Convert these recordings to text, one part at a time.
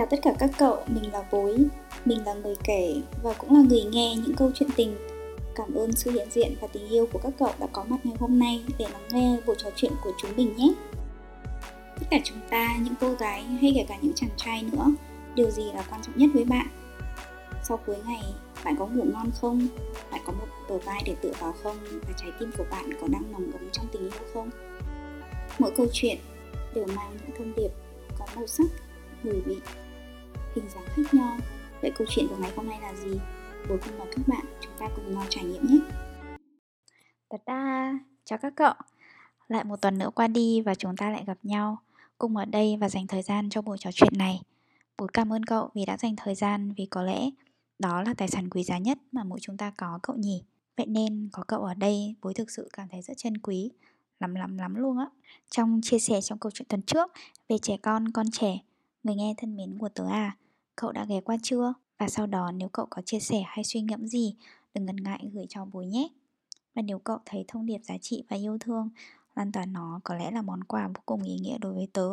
Chào tất cả các cậu, mình là Bối, mình là người kể và cũng là người nghe những câu chuyện tình. Cảm ơn sự hiện diện và tình yêu của các cậu đã có mặt ngày hôm nay để lắng nghe buổi trò chuyện của chúng mình nhé. Tất cả chúng ta, những cô gái hay kể cả những chàng trai nữa, điều gì là quan trọng nhất với bạn? Sau cuối ngày, bạn có ngủ ngon không? Bạn có một bờ vai để tựa vào không? Và trái tim của bạn có đang nồng ấm trong tình yêu không? Mỗi câu chuyện đều mang những thông điệp có màu sắc, mùi vị, hình dáng khác nhau. Vậy câu chuyện của ngày hôm nay là gì? Bố cùng mời các bạn chúng ta cùng nhau trải nghiệm nhé. Tật đa, chào các cậu. Lại một tuần nữa qua đi và chúng ta lại gặp nhau cùng ở đây và dành thời gian cho buổi trò chuyện này. Bố cảm ơn cậu vì đã dành thời gian vì có lẽ đó là tài sản quý giá nhất mà mỗi chúng ta có cậu nhỉ. Vậy nên có cậu ở đây bố thực sự cảm thấy rất chân quý lắm lắm lắm luôn á. Trong chia sẻ trong câu chuyện tuần trước về trẻ con, con trẻ, người nghe thân mến của tớ à, cậu đã ghé qua chưa? Và sau đó nếu cậu có chia sẻ hay suy ngẫm gì, đừng ngần ngại gửi cho bối nhé. Và nếu cậu thấy thông điệp giá trị và yêu thương, lan tỏa nó có lẽ là món quà vô cùng ý nghĩa đối với tớ.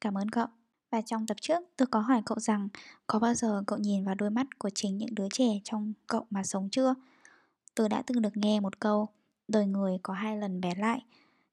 Cảm ơn cậu. Và trong tập trước, tôi có hỏi cậu rằng có bao giờ cậu nhìn vào đôi mắt của chính những đứa trẻ trong cậu mà sống chưa? Tôi đã từng được nghe một câu, đời người có hai lần bé lại.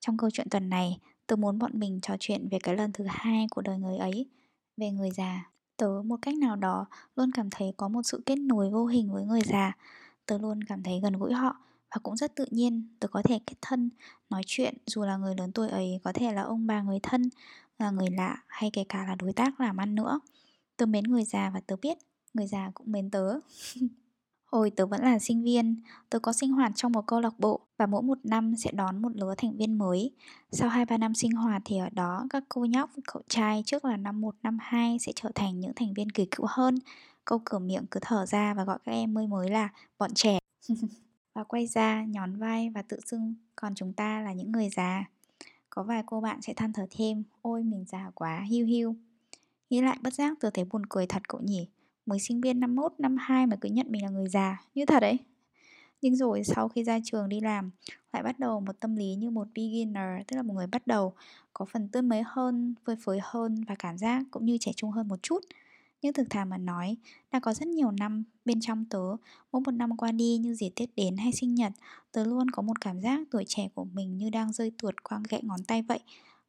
Trong câu chuyện tuần này, tôi muốn bọn mình trò chuyện về cái lần thứ hai của đời người ấy, về người già. Tớ một cách nào đó luôn cảm thấy có một sự kết nối vô hình với người già. Tớ luôn cảm thấy gần gũi họ và cũng rất tự nhiên tớ có thể kết thân, nói chuyện dù là người lớn tuổi ấy có thể là ông bà người thân, là người lạ hay kể cả là đối tác làm ăn nữa. Tớ mến người già và tớ biết người già cũng mến tớ. ôi tớ vẫn là sinh viên, tớ có sinh hoạt trong một câu lạc bộ và mỗi một năm sẽ đón một lứa thành viên mới. Sau 2-3 năm sinh hoạt thì ở đó các cô nhóc, cậu trai trước là năm 1, năm 2 sẽ trở thành những thành viên kỳ cựu hơn. Câu cửa miệng cứ thở ra và gọi các em mới mới là bọn trẻ. và quay ra, nhón vai và tự xưng còn chúng ta là những người già. Có vài cô bạn sẽ than thở thêm, ôi mình già quá, hiu hiu. Nghĩ lại bất giác tôi thấy buồn cười thật cậu nhỉ Mới sinh viên năm 1, năm 2 mà cứ nhận mình là người già. Như thật đấy. Nhưng rồi sau khi ra trường đi làm Lại bắt đầu một tâm lý như một beginner Tức là một người bắt đầu Có phần tươi mới hơn, phơi phới hơn Và cảm giác cũng như trẻ trung hơn một chút. Nhưng thực thà mà nói Đã có rất nhiều năm bên trong tớ Mỗi một năm qua đi như dịp Tết đến hay sinh nhật Tớ luôn có một cảm giác tuổi trẻ của mình Như đang rơi tuột qua gậy ngón tay vậy.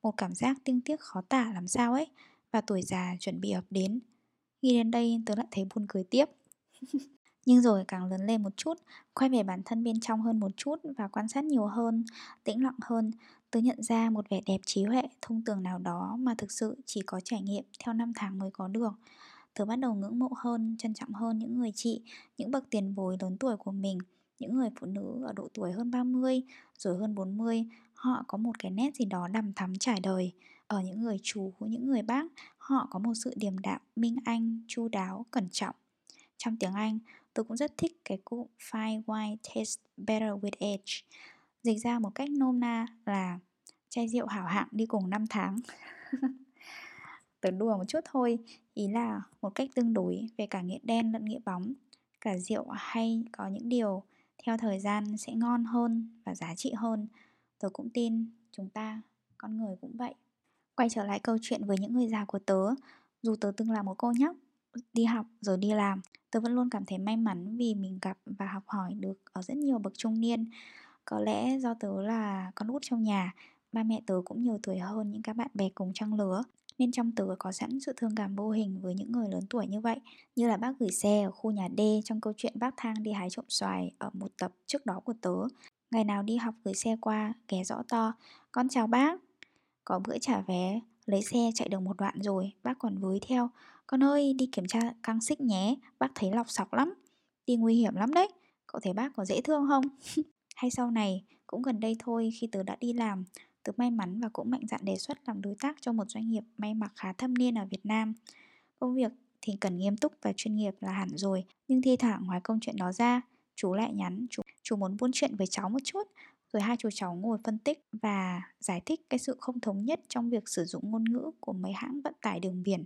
Một cảm giác tinh tiếc khó tả làm sao ấy Và tuổi già chuẩn bị ập đến. Nghĩ đến đây tớ lại thấy buồn cười tiếp. Nhưng rồi càng lớn lên một chút Quay về bản thân bên trong hơn một chút Và quan sát nhiều hơn Tĩnh lặng hơn Tớ nhận ra một vẻ đẹp trí huệ Thông tường nào đó mà thực sự chỉ có trải nghiệm Theo năm tháng mới có được. Tớ bắt đầu ngưỡng mộ hơn, trân trọng hơn những người chị Những bậc tiền bối lớn tuổi của mình Những người phụ nữ ở độ tuổi hơn 30 Rồi hơn 40 Họ có một cái nét gì đó đằm thắm trải đời ở những người chú, những người bác, họ có một sự điềm đạm, minh anh, chu đáo, cẩn trọng. Trong tiếng Anh, tôi cũng rất thích cái cụm Fine wine tastes better with age. Dịch ra một cách nôm na là chai rượu hảo hạng đi cùng năm tháng. Tớ đùa một chút thôi, ý là một cách tương đối về cả nghĩa đen lẫn nghĩa bóng. Cả rượu hay có những điều theo thời gian sẽ ngon hơn và giá trị hơn. Tớ cũng tin chúng ta, con người cũng vậy. Quay trở lại câu chuyện với những người già của tớ. Dù tớ từng là một cô nhóc Đi học rồi đi làm Tớ vẫn luôn cảm thấy may mắn vì mình gặp và học hỏi được ở rất nhiều bậc trung niên. Có lẽ do tớ là con út trong nhà Ba mẹ tớ cũng nhiều tuổi hơn những các bạn bè cùng trang lứa nên trong tớ có sẵn sự thương cảm vô hình với những người lớn tuổi như vậy Như là bác gửi xe ở khu nhà D trong câu chuyện bác thang đi hái trộm xoài ở một tập trước đó của tớ. Ngày nào đi học gửi xe qua, ghé rõ to Con chào bác, có bữa trả vé, lấy xe chạy được một đoạn rồi, bác còn với theo. Con ơi, đi kiểm tra căng xích nhé, bác thấy lọc sọc lắm. Đi nguy hiểm lắm đấy, cậu thấy bác có dễ thương không? Hay sau này, cũng gần đây thôi khi tớ đã đi làm, tớ may mắn và cũng mạnh dạn đề xuất làm đối tác cho một doanh nghiệp may mặc khá thâm niên ở Việt Nam. Công việc thì cần nghiêm túc và chuyên nghiệp là hẳn rồi, nhưng thi thoảng ngoài công chuyện đó ra, chú lại nhắn, chú, chú muốn buôn chuyện với cháu một chút, rồi hai chú cháu ngồi phân tích và giải thích cái sự không thống nhất trong việc sử dụng ngôn ngữ của mấy hãng vận tải đường biển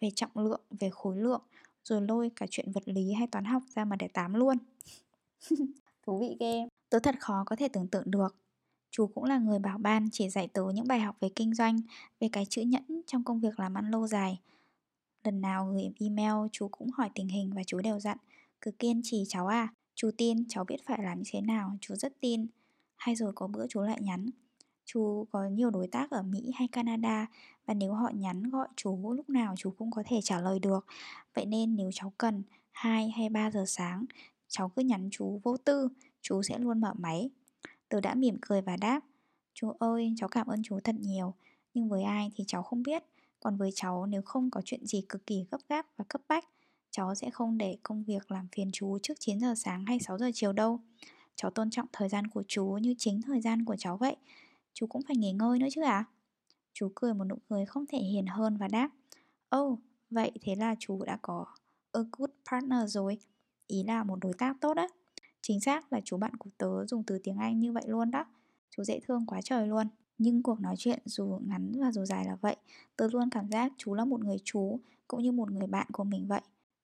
về trọng lượng, về khối lượng, rồi lôi cả chuyện vật lý hay toán học ra mà để tám luôn. Thú vị ghê. Tớ thật khó có thể tưởng tượng được. Chú cũng là người bảo ban chỉ dạy tớ những bài học về kinh doanh, về cái chữ nhẫn trong công việc làm ăn lâu dài. Lần nào gửi email chú cũng hỏi tình hình và chú đều dặn Cứ kiên trì cháu à Chú tin cháu biết phải làm như thế nào Chú rất tin hay rồi có bữa chú lại nhắn. Chú có nhiều đối tác ở Mỹ hay Canada Và nếu họ nhắn gọi chú, lúc nào chú cũng có thể trả lời được. Vậy nên nếu cháu cần 2 hay 3 giờ sáng, Cháu cứ nhắn chú vô tư, Chú sẽ luôn mở máy. Tớ đã mỉm cười và đáp, Chú ơi, cháu cảm ơn chú thật nhiều, Nhưng với ai thì cháu không biết. Còn với cháu, nếu không có chuyện gì cực kỳ gấp gáp và cấp bách, Cháu sẽ không để công việc làm phiền chú trước 9 giờ sáng hay 6 giờ chiều đâu. Cháu tôn trọng thời gian của chú như chính thời gian của cháu vậy. Chú cũng phải nghỉ ngơi nữa chứ à Chú cười một nụ cười không thể hiền hơn và đáp. Oh, vậy thế là chú đã có a good partner rồi. Ý là một đối tác tốt á. Chính xác là chú bạn của tớ dùng từ tiếng Anh như vậy luôn đó. Chú dễ thương quá trời luôn. Nhưng cuộc nói chuyện dù ngắn và dù dài là vậy Tớ luôn cảm giác chú là một người chú Cũng như một người bạn của mình vậy.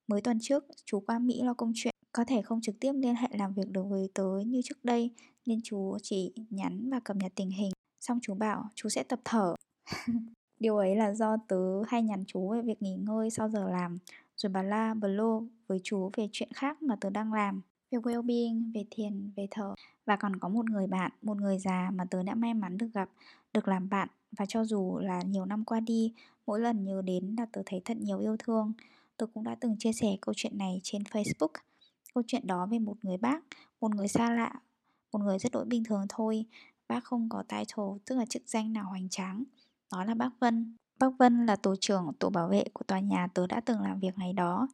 Mới tuần trước chú qua Mỹ lo công chuyện. Có thể không trực tiếp liên hệ làm việc được với tớ như trước đây Nên chú chỉ nhắn và cập nhật tình hình Xong chú bảo chú sẽ tập thở Điều ấy là do tớ hay nhắn chú về việc nghỉ ngơi sau giờ làm Rồi bà la bờ lô với chú về chuyện khác mà tớ đang làm về well-being, về thiền, về thở và còn có một người bạn, một người già mà tớ đã may mắn được gặp, được làm bạn và cho dù là nhiều năm qua đi, mỗi lần nhớ đến là tớ thấy thật nhiều yêu thương. Tớ cũng đã từng chia sẻ câu chuyện này trên Facebook. Câu chuyện đó về một người bác, một người xa lạ, một người rất đổi bình thường thôi. Bác không có title, tức là chức danh nào hoành tráng. Đó là bác Vân. Bác Vân là tổ trưởng tổ bảo vệ của tòa nhà tớ đã từng làm việc ngày đó.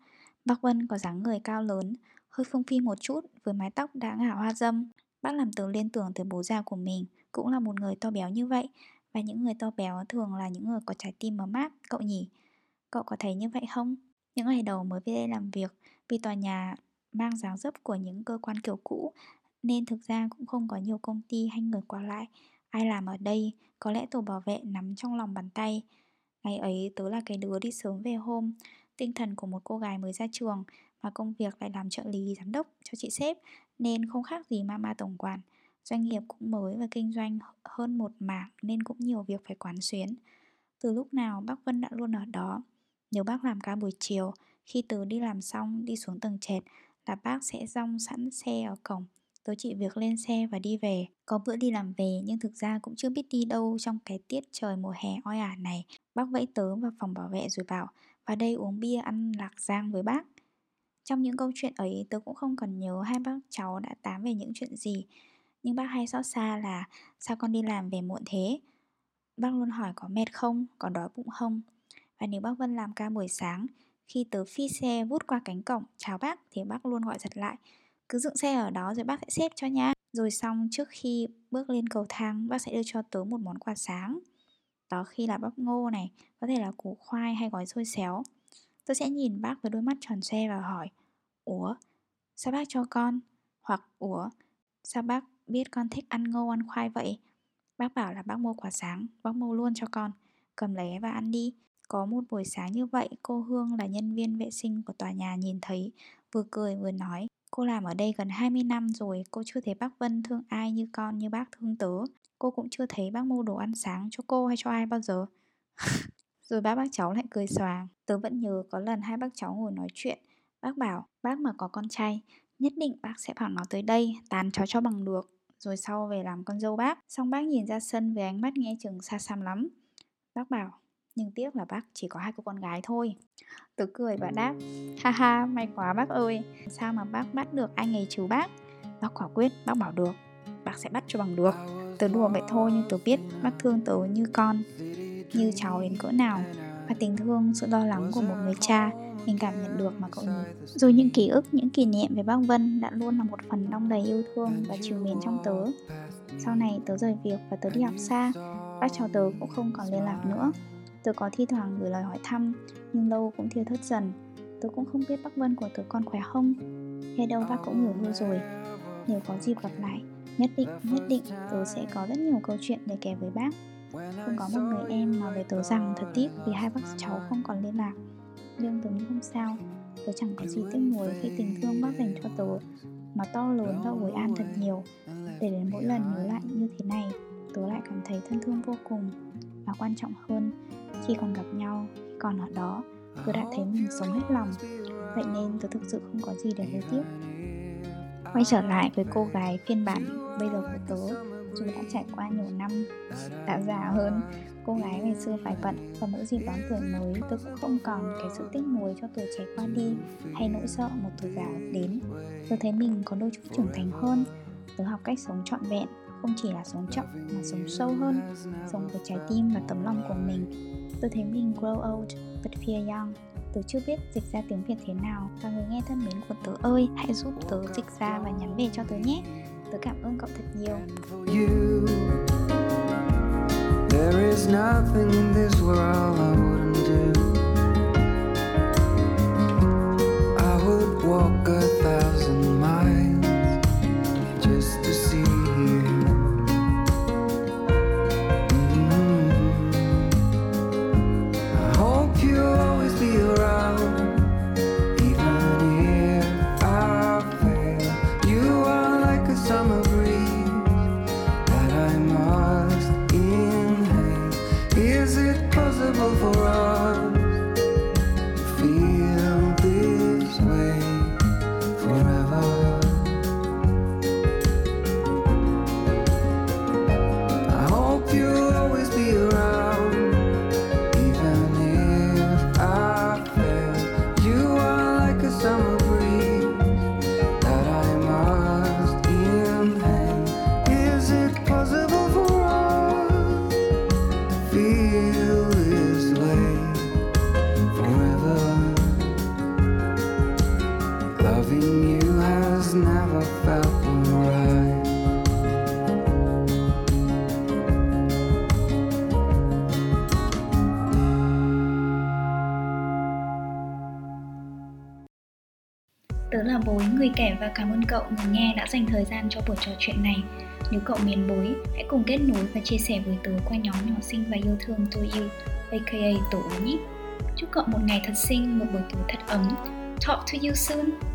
Bác Vân có dáng người cao lớn, hơi phương phi một chút với mái tóc đã ngả hoa dâm. Bác làm tớ liên tưởng tới bố già của mình, cũng là một người to béo như vậy. Và những người to béo thường là những người có trái tim ấm áp, cậu nhỉ? Cậu có thấy như vậy không? Những ngày đầu mới về đây làm việc, vì tòa nhà mang dáng dấp của những cơ quan kiểu cũ, nên thực ra cũng không có nhiều công ty hay người qua lại. Ai làm ở đây, có lẽ tổ bảo vệ nắm trong lòng bàn tay. Ngày ấy tớ là cái đứa đi sớm về hôm, tinh thần của một cô gái mới ra trường mà công việc lại làm trợ lý giám đốc cho chị sếp nên không khác gì mama tổng quản. Doanh nghiệp cũng mới và kinh doanh hơn một mảng nên cũng nhiều việc phải quán xuyến. Từ lúc nào bác Vân đã luôn ở đó. Nếu bác làm ca buổi chiều, khi tớ đi làm xong đi xuống tầng trệt là bác sẽ rong sẵn xe ở cổng. Tớ chỉ việc lên xe và đi về. Có bữa đi làm về nhưng thực ra cũng chưa biết đi đâu trong cái tiết trời mùa hè oi ả này. Bác vẫy tớ vào phòng bảo vệ rồi bảo vào đây uống bia ăn lạc giang với bác. Trong những câu chuyện ấy tớ cũng không còn nhớ hai bác cháu đã tám về những chuyện gì Nhưng bác hay xót xa là sao con đi làm về muộn thế Bác luôn hỏi có mệt không, có đói bụng không Và nếu bác Vân làm ca buổi sáng khi tớ phi xe vút qua cánh cổng chào bác thì bác luôn gọi giật lại. Cứ dựng xe ở đó rồi bác sẽ xếp cho nha Rồi xong trước khi bước lên cầu thang bác sẽ đưa cho tớ một món quà sáng. Đó khi là bắp ngô này, có thể là củ khoai hay gói xôi xéo. Tớ sẽ nhìn bác với đôi mắt tròn xe và hỏi Ủa, sao bác cho con? Hoặc Ủa, sao bác biết con thích ăn ngô ăn khoai vậy? Bác bảo là bác mua quả sáng, bác mua luôn cho con Cầm lấy và ăn đi. Có một buổi sáng như vậy, cô Hương là nhân viên vệ sinh của tòa nhà nhìn thấy Vừa cười vừa nói Cô làm ở đây gần 20 năm rồi, cô chưa thấy bác Vân thương ai như con như bác thương tớ. Cô cũng chưa thấy bác mua đồ ăn sáng cho cô hay cho ai bao giờ. Rồi bác bác cháu lại cười xòa, Tớ vẫn nhớ có lần hai bác cháu ngồi nói chuyện Bác bảo bác mà có con trai Nhất định bác sẽ bảo nó tới đây Tàn cháu cho bằng được. Rồi sau về làm con dâu bác Xong bác nhìn ra sân với ánh mắt nghe chừng xa xăm lắm. Bác bảo nhưng tiếc là bác chỉ có hai cô con gái thôi. Tớ cười và đáp Ha ha may quá bác ơi. Sao mà bác bắt được anh ấy chú bác? Bác quả quyết bác bảo được. Bác sẽ bắt cho bằng được. Tớ đùa vậy thôi nhưng tớ biết bác thương tớ như con như cháu đến cỡ nào. Và tình thương, sự lo lắng của một người cha mình cảm nhận được mà cậu nhỉ Rồi những ký ức, những kỷ niệm về bác Vân đã luôn là một phần đong đầy yêu thương và chiều mến trong tớ. Sau này tớ rời việc và tớ đi học xa Bác cháu tớ cũng không còn liên lạc nữa tôi có thi thoảng gửi lời hỏi thăm Nhưng lâu cũng thiêu thất dần. Tôi cũng không biết bác Vân của tớ con khỏe không. Hay đâu bác cũng ngủ luôn rồi. Nếu có dịp gặp lại Nhất định, nhất định tớ sẽ có rất nhiều câu chuyện để kể với bác. Cũng có một người em nói với tớ rằng thật tiếc vì hai bác cháu không còn liên lạc. Nhưng tớ nghĩ không sao. Tớ chẳng có gì tiếc nuối khi tình thương bác dành cho tớ. Nó to lớn và hồi an thật nhiều. Để đến mỗi lần nhớ lại như thế này Tớ lại cảm thấy thân thương vô cùng. Và quan trọng hơn Khi còn gặp nhau, khi còn ở đó tôi đã thấy mình sống hết lòng. Vậy nên tôi thực sự không có gì để hối tiếc. Quay trở lại với cô gái phiên bản bây giờ của tớ Dù đã trải qua nhiều năm, đã già hơn Cô gái ngày xưa phải bận và mỗi dịp đón tuổi mới tôi cũng không còn cái sự tiếc nuối cho tuổi trẻ qua đi Hay nỗi sợ một tuổi già đến. Tôi thấy mình có đôi chút trưởng thành hơn Tớ học cách sống trọn vẹn không chỉ là sống chậm mà sống sâu hơn Sống với trái tim và tấm lòng của mình. Tôi thấy mình grow old, but feel young. Tớ chưa biết dịch ra tiếng Việt thế nào. Và người nghe thân mến của tớ ơi, Hãy giúp tớ dịch ra và nhắn về cho tớ nhé. Tớ cảm ơn cậu thật nhiều. There is nothing in this world I wouldn't do. Bối, người kể và cảm ơn cậu người nghe đã dành thời gian cho buổi trò chuyện này. Nếu cậu miền bối, hãy cùng kết nối và chia sẻ với tớ qua nhóm nhỏ sinh và yêu thương tôi yêu, aka tổ nhé. Chúc cậu một ngày thật xinh, một buổi tối thật ấm. Talk to you soon!